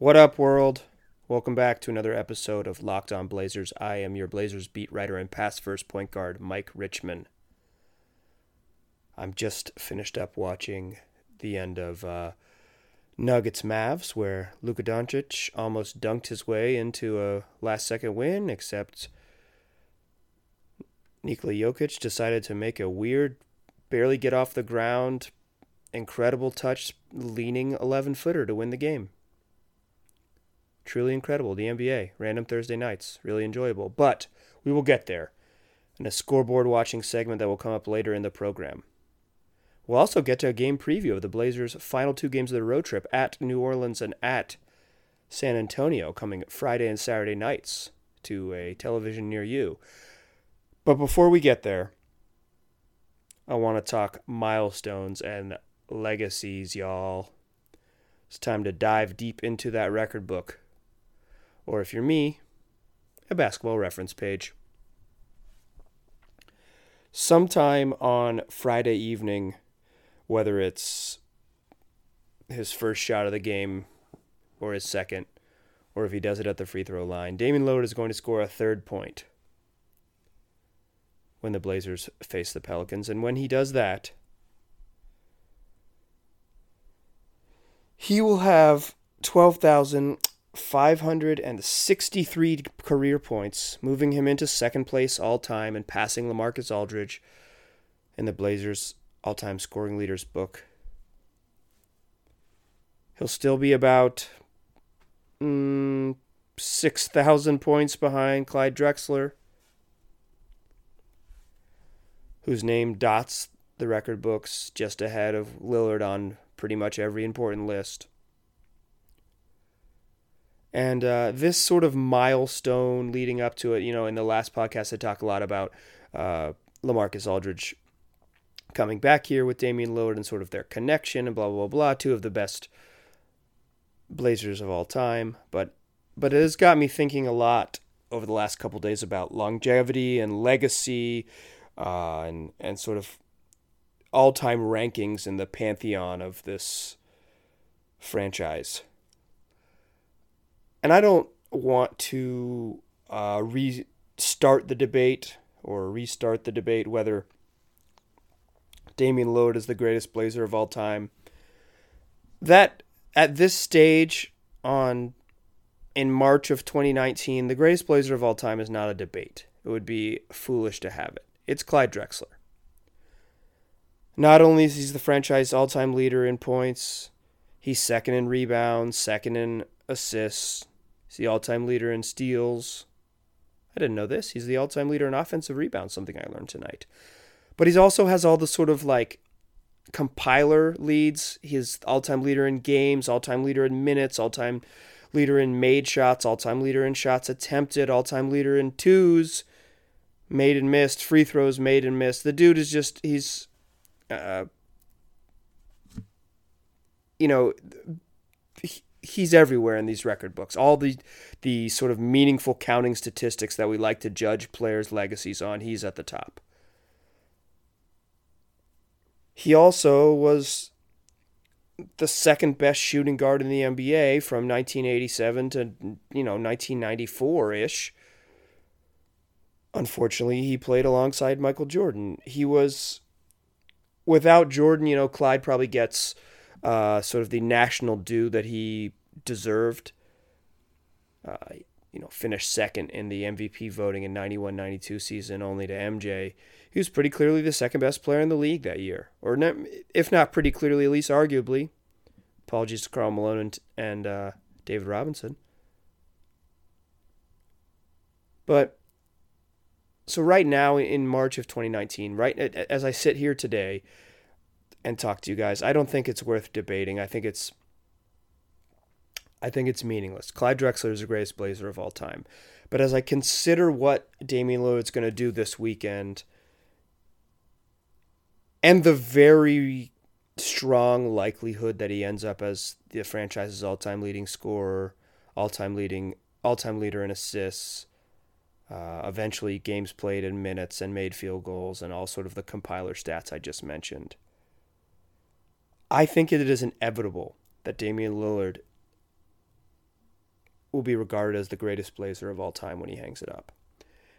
What up, world? Welcome back to another episode of Locked On Blazers. I am your Blazers beat writer and past first point guard, Mike Richman. I'm just finished up watching the end of uh, Nuggets Mavs, where Luka Doncic almost dunked his way into a last second win, except Nikola Jokic decided to make a weird, barely get off the ground, incredible touch, leaning 11 footer to win the game. Truly incredible. The NBA, random Thursday nights, really enjoyable. But we will get there in a scoreboard watching segment that will come up later in the program. We'll also get to a game preview of the Blazers' final two games of the road trip at New Orleans and at San Antonio coming Friday and Saturday nights to a television near you. But before we get there, I want to talk milestones and legacies, y'all. It's time to dive deep into that record book. Or if you're me, a basketball reference page. Sometime on Friday evening, whether it's his first shot of the game or his second, or if he does it at the free throw line, Damian Lillard is going to score a third point when the Blazers face the Pelicans. And when he does that, he will have 12,563 career points, moving him into second place all time and passing LaMarcus Aldridge in the Blazers' all time scoring leaders book. He'll still be about mm, 6,000 points behind Clyde Drexler, whose name dots the record books just ahead of Lillard on pretty much every important list. And uh, this sort of milestone leading up to it, you know, in the last podcast, I talked a lot about uh, Lamarcus Aldridge coming back here with Damian Lillard and sort of their connection and blah blah blah. Two of the best Blazers of all time, but but it has got me thinking a lot over the last couple days about longevity and legacy, uh, and and sort of all time rankings in the pantheon of this franchise. And I don't want to uh, restart the debate or restart the debate whether Damian Lillard is the greatest Blazer of all time. That at this stage on in March of 2019, the greatest Blazer of all time is not a debate. It would be foolish to have it. It's Clyde Drexler. Not only is he the franchise all-time leader in points, he's second in rebounds, second in assists. He's the all-time leader in steals. I didn't know this. He's the all-time leader in offensive rebounds, something I learned tonight. But he also has all the sort of like compiler leads. He's all-time leader in games, all-time leader in minutes, all-time leader in made shots, all-time leader in shots attempted, all-time leader in twos, made and missed, free throws made and missed. The dude is just he's uh, you know he's everywhere in these record books. All the the sort of meaningful counting statistics that we like to judge players' legacies on, he's at the top. He also was the second best shooting guard in the NBA from 1987 to you know 1994 ish. Unfortunately, he played alongside Michael Jordan. He was without Jordan, you know, Clyde probably gets uh, sort of the national due that he deserved. Uh, you know, finished second in the MVP voting in 91-92 season, only to MJ he was pretty clearly the second best player in the league that year, or if not pretty clearly, at least arguably. Apologies to Karl Malone and, and uh, David Robinson. But so right now in March of 2019, right as I sit here today and talk to you guys, I don't think it's worth debating. I think it's I think it's meaningless. Clyde Drexler is the greatest Blazer of all time. But as I consider what Damian Lillard's going to do this weekend, and the very strong likelihood that he ends up as the franchise's all-time leading scorer, all-time leading all-time leader in assists, uh, eventually games played in minutes and made field goals and all sort of the compiler stats I just mentioned. I think it is inevitable that Damian Lillard will be regarded as the greatest Blazer of all time when he hangs it up.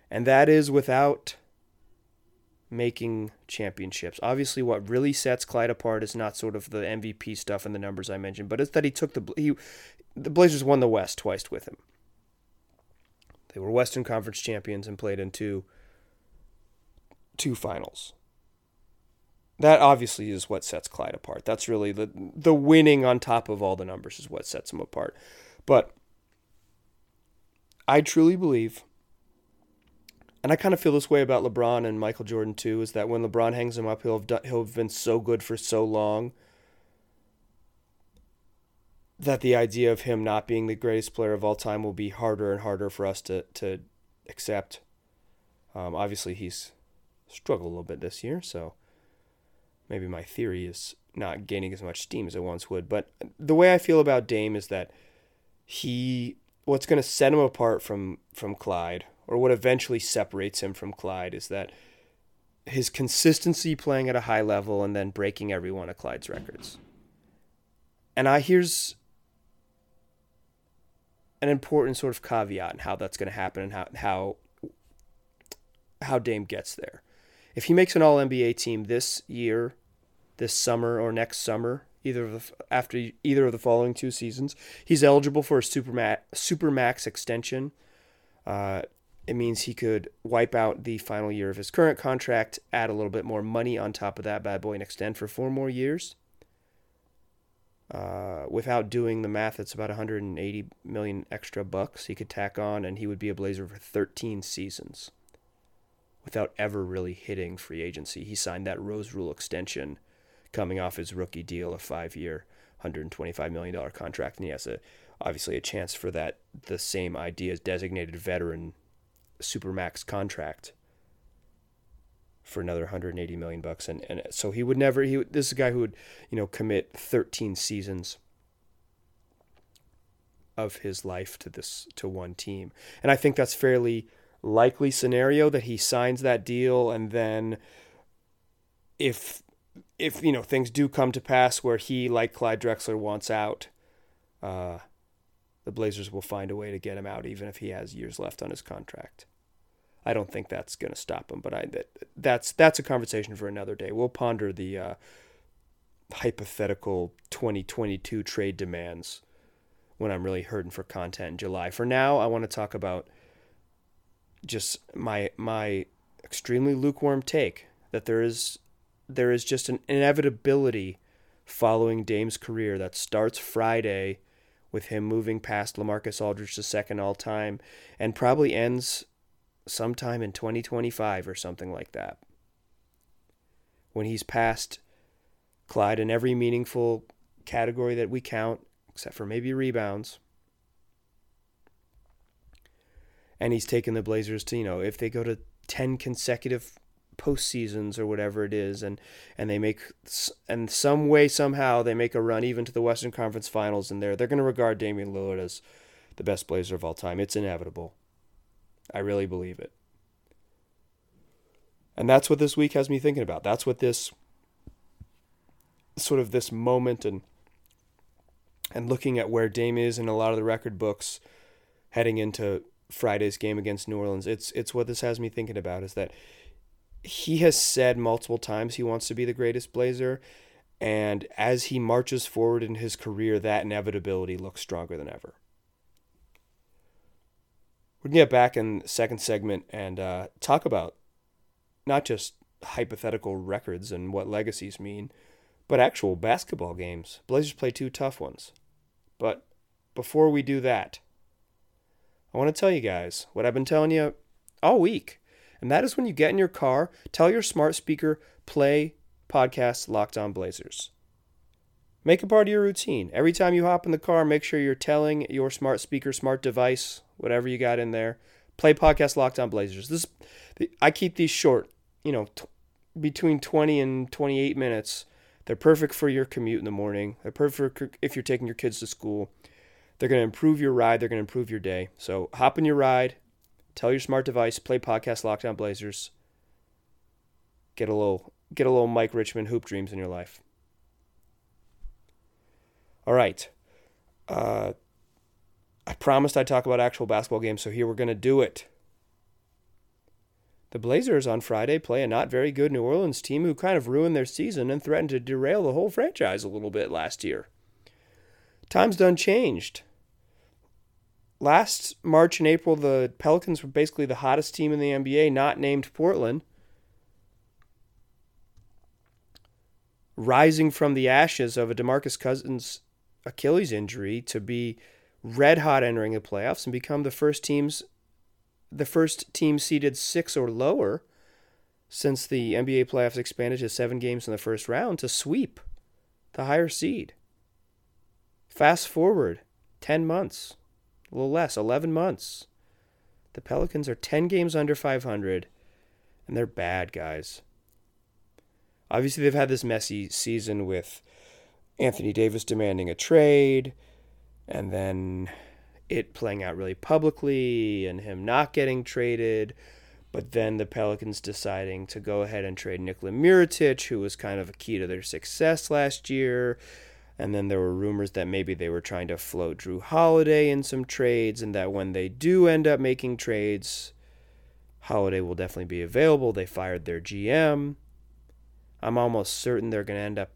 And that is without making championships. Obviously, what really sets Clyde apart is not sort of the MVP stuff and the numbers I mentioned, but it's that he took the he the Blazers won the West twice with him. They were Western Conference champions and played in two two finals. That obviously is what sets Clyde apart. That's really the the winning on top of all the numbers is what sets him apart. But I truly believe and I kind of feel this way about LeBron and Michael Jordan too is that when LeBron hangs him up he'll have done, he'll have been so good for so long that the idea of him not being the greatest player of all time will be harder and harder for us to to accept. Um, obviously, he's struggled a little bit this year, so maybe my theory is not gaining as much steam as it once would. But the way I feel about Dame is that he what's going to set him apart from from Clyde, or what eventually separates him from Clyde, is that his consistency playing at a high level and then breaking every one of Clyde's records. And I here's an important sort of caveat in how that's going to happen and how how how Dame gets there. If he makes an All NBA team this year, this summer or next summer, either of the, after either of the following two seasons, he's eligible for a supermax supermax extension. Uh, it means he could wipe out the final year of his current contract, add a little bit more money on top of that bad boy, and extend for four more years. Uh, without doing the math, it's about 180 million extra bucks he could tack on, and he would be a Blazer for 13 seasons without ever really hitting free agency. He signed that Rose Rule extension coming off his rookie deal, a five year, $125 million contract, and he has a obviously a chance for that the same idea as designated veteran supermax contract for another 180 million bucks. And, and so he would never he this is a guy who would you know commit 13 seasons of his life to this to one team. And i think that's fairly likely scenario that he signs that deal and then if if you know things do come to pass where he like Clyde Drexler wants out uh, the Blazers will find a way to get him out even if he has years left on his contract I don't think that's going to stop him. But I that, that's that's a conversation for another day. We'll ponder the uh, hypothetical 2022 trade demands when I'm really hurting for content in July. For now, I want to talk about just my my extremely lukewarm take that there is there is just an inevitability following Dame's career that starts Friday with him moving past LaMarcus Aldridge to second all time and probably ends sometime in 2025 or something like that. When he's past Clyde in every meaningful category that we count, except for maybe rebounds. And he's taken the Blazers to, you know, if they go to 10 consecutive postseasons or whatever it is, and, and they make, and some way, somehow, they make a run even to the Western Conference Finals, and they're, they're going to regard Damian Lillard as the best Blazer of all time. It's inevitable. I really believe it. And that's what this week has me thinking about. That's what this sort of this moment and and looking at where Dame is in a lot of the record books heading into Friday's game against New Orleans. It's it's what this has me thinking about is that he has said multiple times he wants to be the greatest Blazer and as he marches forward in his career that inevitability looks stronger than ever. We're going to get back in the second segment and uh, talk about not just hypothetical records and what legacies mean, but actual basketball games. Blazers play two tough ones. But before we do that, I want to tell you guys what I've been telling you all week. And that is when you get in your car, tell your smart speaker, play podcast Locked On Blazers. Make it part of your routine. Every time you hop in the car, make sure you're telling your smart speaker, smart device, whatever you got in there, play podcast Locked On Blazers. This I keep these short, you know, t- between 20 and 28 minutes. They're perfect for your commute in the morning. They're perfect if you're taking your kids to school. They're going to improve your ride. They're going to improve your day. So hop in your ride, tell your smart device, play podcast Locked On Blazers. Get a little get a little Mike Richman hoop dreams in your life. All right. Uh, I promised I'd talk about actual basketball games, so here we're going to do it. The Blazers on Friday play a not very good New Orleans team who kind of ruined their season and threatened to derail the whole franchise a little bit last year. Time's done changed. Last March and April, the Pelicans were basically the hottest team in the NBA, not named Portland. Rising from the ashes of a DeMarcus Cousins Achilles injury to be red hot entering the playoffs and become the first teams the first team seeded 6 or lower since the NBA playoffs expanded to 7 games in the first round to sweep the higher seed. Fast forward 10 months, a little less, 11 months. The Pelicans are 10 games under 500 and they're bad, guys. Obviously, they've had this messy season with Anthony Davis demanding a trade, and then it playing out really publicly and him not getting traded. But then the Pelicans deciding to go ahead and trade Nikola Mirotic, who was kind of a key to their success last year. And then there were rumors that maybe they were trying to float Jrue Holiday in some trades, and that when they do end up making trades, Holiday will definitely be available. They fired their GM. I'm almost certain they're going to end up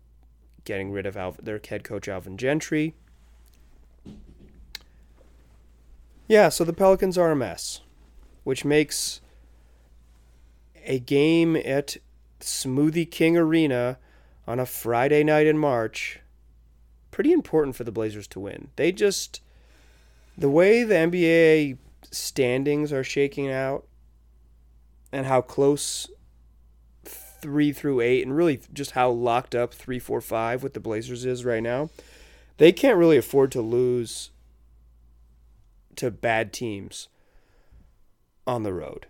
getting rid of their head coach Alvin Gentry. Yeah, so the Pelicans are a mess, which makes a game at Smoothie King Arena on a Friday night in March pretty important for the Blazers to win. They just the way the NBA standings are shaking out and how close three through eight and really just how locked up three, four, five with the Blazers is right now, they can't really afford to lose to bad teams on the road.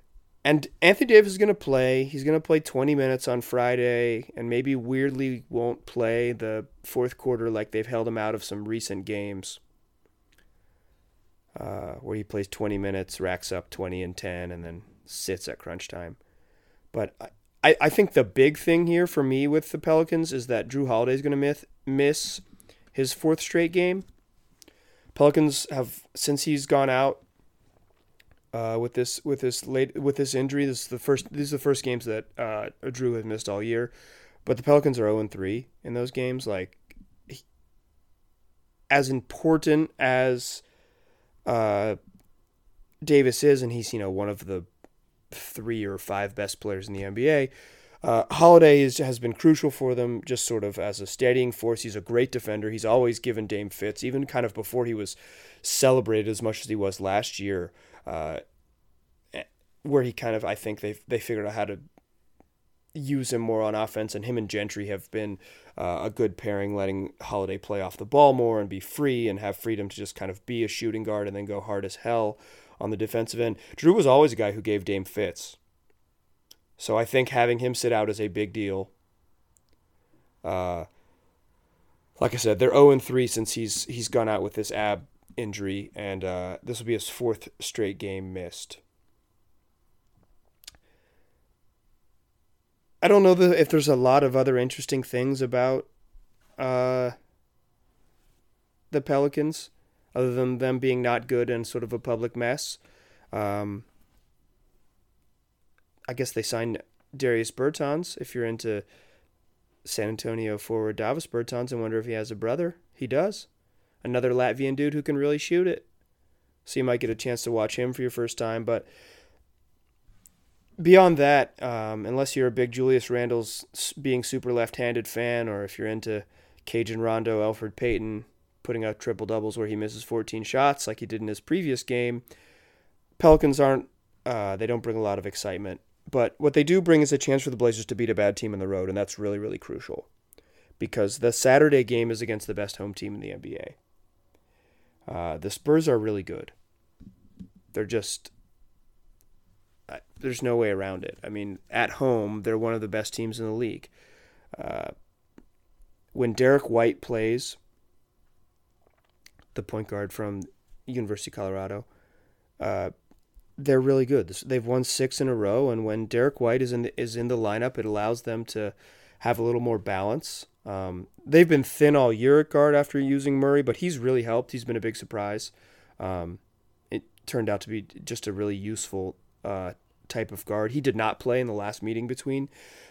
And Anthony Davis is going to play. He's going to play 20 minutes on Friday and maybe weirdly won't play the fourth quarter like they've held him out of some recent games uh, where he plays 20 minutes, racks up 20 and 10, and then sits at crunch time. But I, I think the big thing here for me with the Pelicans is that Jrue Holiday is going to miss his fourth straight game. Pelicans have since he's gone out uh, with this with this late with this injury. This is the first. These are the first games that uh, Jrue has missed all year. But the Pelicans are 0 3 in those games. Like he, as important as uh, Davis is, and he's you know one of the three or five best players in the NBA. Uh, Holiday is, has been crucial for them, just sort of as a steadying force. He's a great defender. He's always given Dame fits, even kind of before he was celebrated as much as he was last year, uh, where he kind of I think they they figured out how to use him more on offense, and him and Gentry have been uh, a good pairing, letting Holiday play off the ball more and be free and have freedom to just kind of be a shooting guard and then go hard as hell on the defensive end. Jrue was always a guy who gave Dame fits. So I think having him sit out is a big deal. Uh, like I said, they're 0 3 since he's he's gone out with this ab injury, and uh, this will be his fourth straight game missed. I don't know if there's a lot of other interesting things about uh, the Pelicans other than them being not good and sort of a public mess. Um, I guess they signed Dairis Bertans. If you're into San Antonio forward Davis Bertans and wonder if he has a brother, he does. Another Latvian dude who can really shoot it. So you might get a chance to watch him for your first time. But beyond that, um, unless you're a big Julius Randle's being super left-handed fan, or if you're into Cajun Rondo, Elfrid Payton putting up triple doubles where he misses 14 shots like he did in his previous game, Pelicans aren't. Uh, they don't bring a lot of excitement but what they do bring is a chance for the Blazers to beat a bad team on the road, and that's really, really crucial because the Saturday game is against the best home team in the NBA. Uh, the Spurs are really good. They're just there's no way around it. I mean, at home, they're one of the best teams in the league. Uh, when Derrick White plays, the point guard from University of Colorado, uh, they're really good. They've won six in a row, and when Derrick White is in the, is in the lineup, it allows them to have a little more balance. Um, they've been thin all year at guard after using Murray, but he's really helped. He's been a big surprise. Um, it turned out to be just a really useful uh, type of guard. He did not play in the last meeting between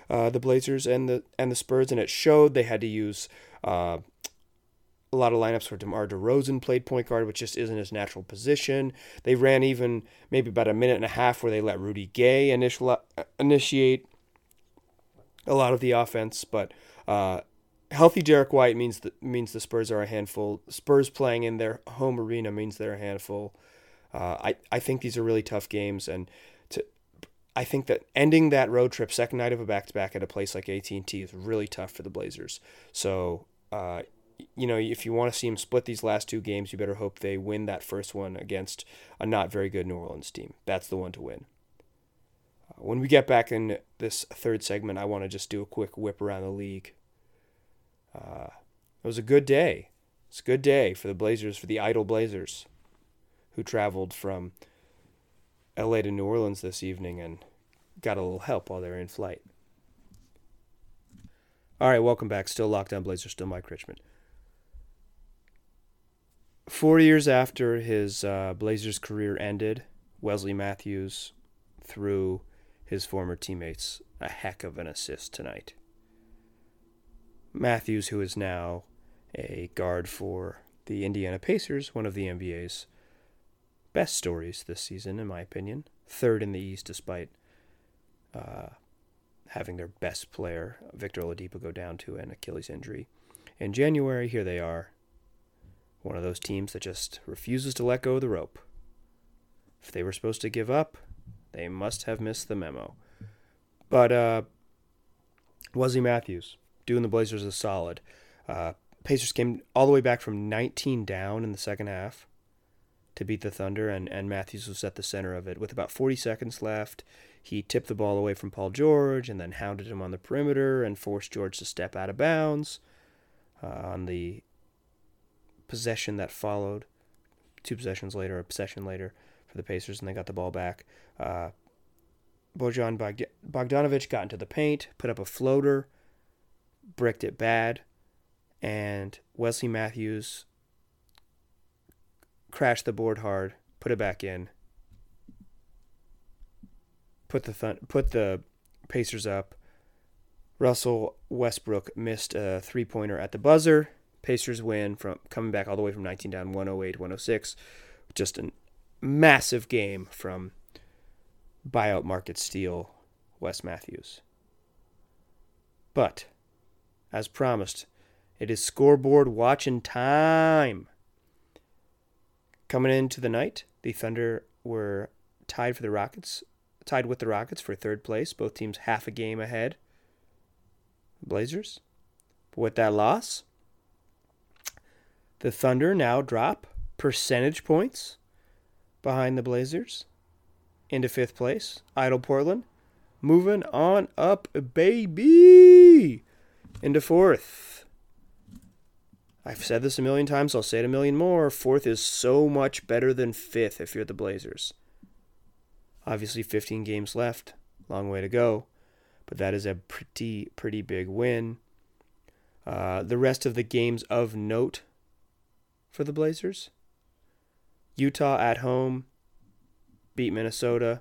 uh, the Blazers and the and the Spurs, and it showed. They had to use uh, a lot of lineups where DeMar DeRozan played point guard, which just isn't his natural position. They ran even maybe about a minute and a half where they let Rudy Gay initial, uh, initiate a lot of the offense, but uh, healthy Derrick White means that means the Spurs are a handful. Spurs playing in their home arena means they're a handful. Uh, I I think these are really tough games, and to I think that ending that road trip, second night of a back to back at a place like AT and T, is really tough for the Blazers. So. Uh, you know, if you want to see them split these last two games, you better hope they win that first one against a not very good New Orleans team. That's the one to win. Uh, when we get back in this third segment, I want to just do a quick whip around the league. Uh, it was a good day. It's a good day for the Blazers, for the idle Blazers, who traveled from LA to New Orleans this evening and got a little help while they were in flight. All right, welcome back. Still Locked On Blazers, still Mike Richman. Four years after his uh, Blazers career ended, Wesley Matthews threw his former teammates a heck of an assist tonight. Matthews, who is now a guard for the Indiana Pacers, one of the NBA's best stories this season, in my opinion. Third in the East, despite uh, having their best player, Victor Oladipo, go down to an Achilles injury. In January, here they are, one of those teams that just refuses to let go of the rope. If they were supposed to give up, they must have missed the memo. But uh, Wesley Matthews, doing the Blazers a solid. Uh, Pacers came all the way back from 19 down in the second half to beat the Thunder, and, and Matthews was at the center of it. With about 40 seconds left, he tipped the ball away from Paul George and then hounded him on the perimeter and forced George to step out of bounds uh, on the possession that followed. Two possessions later, a possession later for the Pacers, and they got the ball back. Uh, Bojan Bogdanovic got into the paint, put up a floater bricked it bad, and Wesley Matthews crashed the board hard, put it back in, put the th- put the Pacers up. Russell Westbrook missed a three pointer at the buzzer. Pacers win from coming back all the way from 19 down 108 106. Just a massive game from buyout market steal Wes Matthews. But as promised. It is scoreboard watching time. Coming into the night, the Thunder were tied for the Rockets, tied with the Rockets for third place. Both teams half a game ahead. Blazers. But with that loss, the Thunder now drop percentage points behind the Blazers into fifth place. Idle Portland moving on up, baby into fourth. I've said this a million times, I'll say it a million more. Fourth is so much better than fifth if you're the Blazers. Obviously, 15 games left, long way to go, but that is a pretty, pretty big win. Uh, the rest of the games of note for the Blazers Utah at home beat Minnesota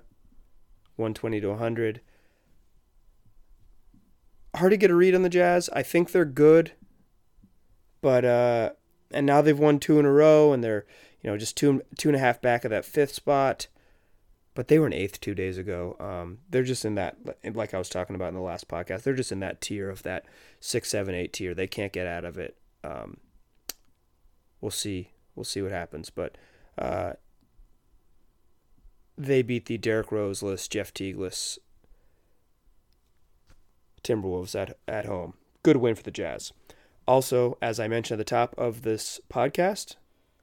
120 to 100 hard to get a read on the Jazz. I think they're good, but uh, and now they've won two in a row, and they're you know just two two and a half back of that fifth spot. But they were in eighth two days ago. Um, they're just in that, like I was talking about in the last podcast. They're just in that tier of that six, seven, eight tier. They can't get out of it. Um, we'll see. We'll see what happens. But uh, they beat the Derrick Rose-less, Jeff Teague-less Timberwolves at, at home. Good win for the Jazz. Also, as I mentioned at the top of this podcast,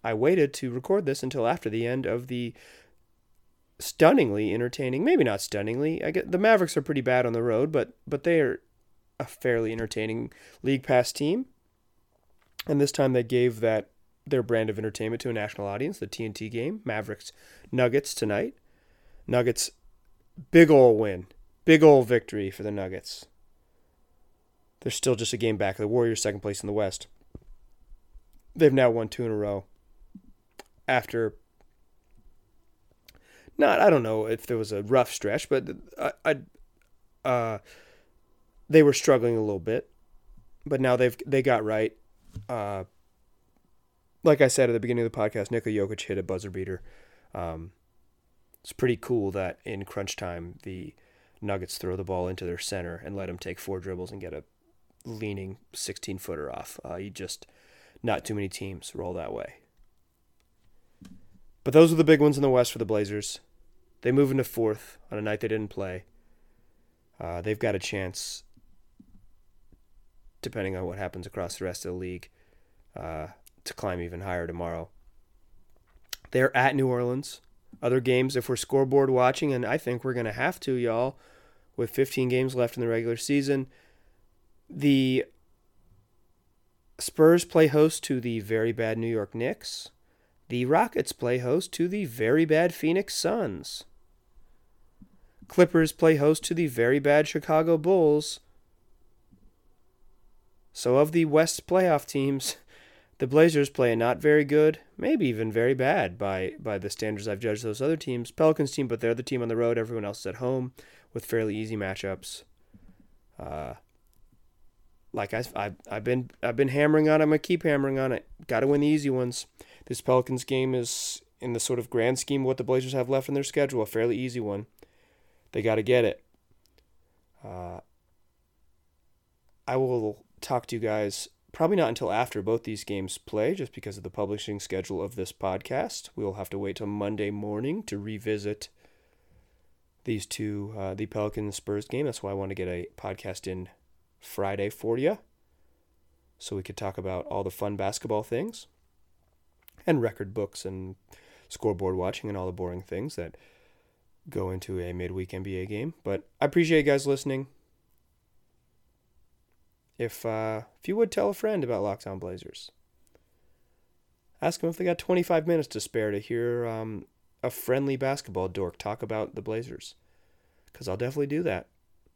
I waited to record this until after the end of the stunningly entertaining, maybe not stunningly. I get the Mavericks are pretty bad on the road, but but they are a fairly entertaining league pass team. And this time they gave that their brand of entertainment to a national audience, the TNT game, Mavericks Nuggets tonight. Nuggets big ol' win. Big ol' victory for the Nuggets. They're still just a game back. The Warriors second place in the West. They've now won two in a row after not I don't know if there was a rough stretch, but I, I uh, they were struggling a little bit, but now they've they got right. Uh, like I said at the beginning of the podcast, Nikola Jokic hit a buzzer beater. Um, it's pretty cool that in crunch time the Nuggets throw the ball into their center and let him take four dribbles and get a leaning 16 footer off. Uh, you just not too many teams roll that way. But those are the big ones in the West for the Blazers. They move into fourth on a night they didn't play. Uh, they've got a chance, depending on what happens across the rest of the league, uh, to climb even higher tomorrow. They're at New Orleans. Other games, if we're scoreboard watching, and I think we're going to have to, y'all, with 15 games left in the regular season, the Spurs play host to the very bad New York Knicks. The Rockets play host to the very bad Phoenix Suns. Clippers play host to the very bad Chicago Bulls. So, of the West playoff teams, the Blazers play a not very good, maybe even very bad by, by the standards I've judged those other teams. Pelicans team, but they're the team on the road. Everyone else is at home with fairly easy matchups. Uh, like I, I, I've been I've been hammering on it. I'm gonna keep hammering on it. Got to win the easy ones. This Pelicans game is in the sort of grand scheme of what the Blazers have left in their schedule, a fairly easy one. They got to get it. Uh, I will talk to you guys probably not until after both these games play, just because of the publishing schedule of this podcast. We will have to wait till Monday morning to revisit these two, uh, the Pelicans Spurs game. That's why I want to get a podcast in Friday for you, so we could talk about all the fun basketball things, and record books and scoreboard watching and all the boring things that go into a midweek NBA game. But I appreciate you guys listening. If uh, if you would tell a friend about Locked On Blazers, ask them if they got 25 minutes to spare to hear um, a friendly basketball dork talk about the Blazers, because I'll definitely do that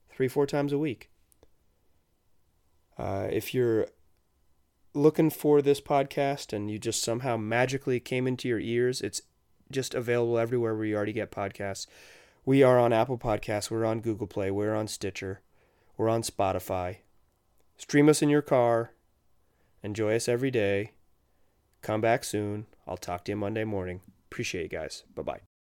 three four times a week. Uh, if you're looking for this podcast and you just somehow magically came into your ears, it's just available everywhere where you already get podcasts. We are on Apple Podcasts, we're on Google Play, we're on Stitcher, we're on Spotify. Stream us in your car. Enjoy us every day. Come back soon. I'll talk to you Monday morning. Appreciate you guys. Bye bye.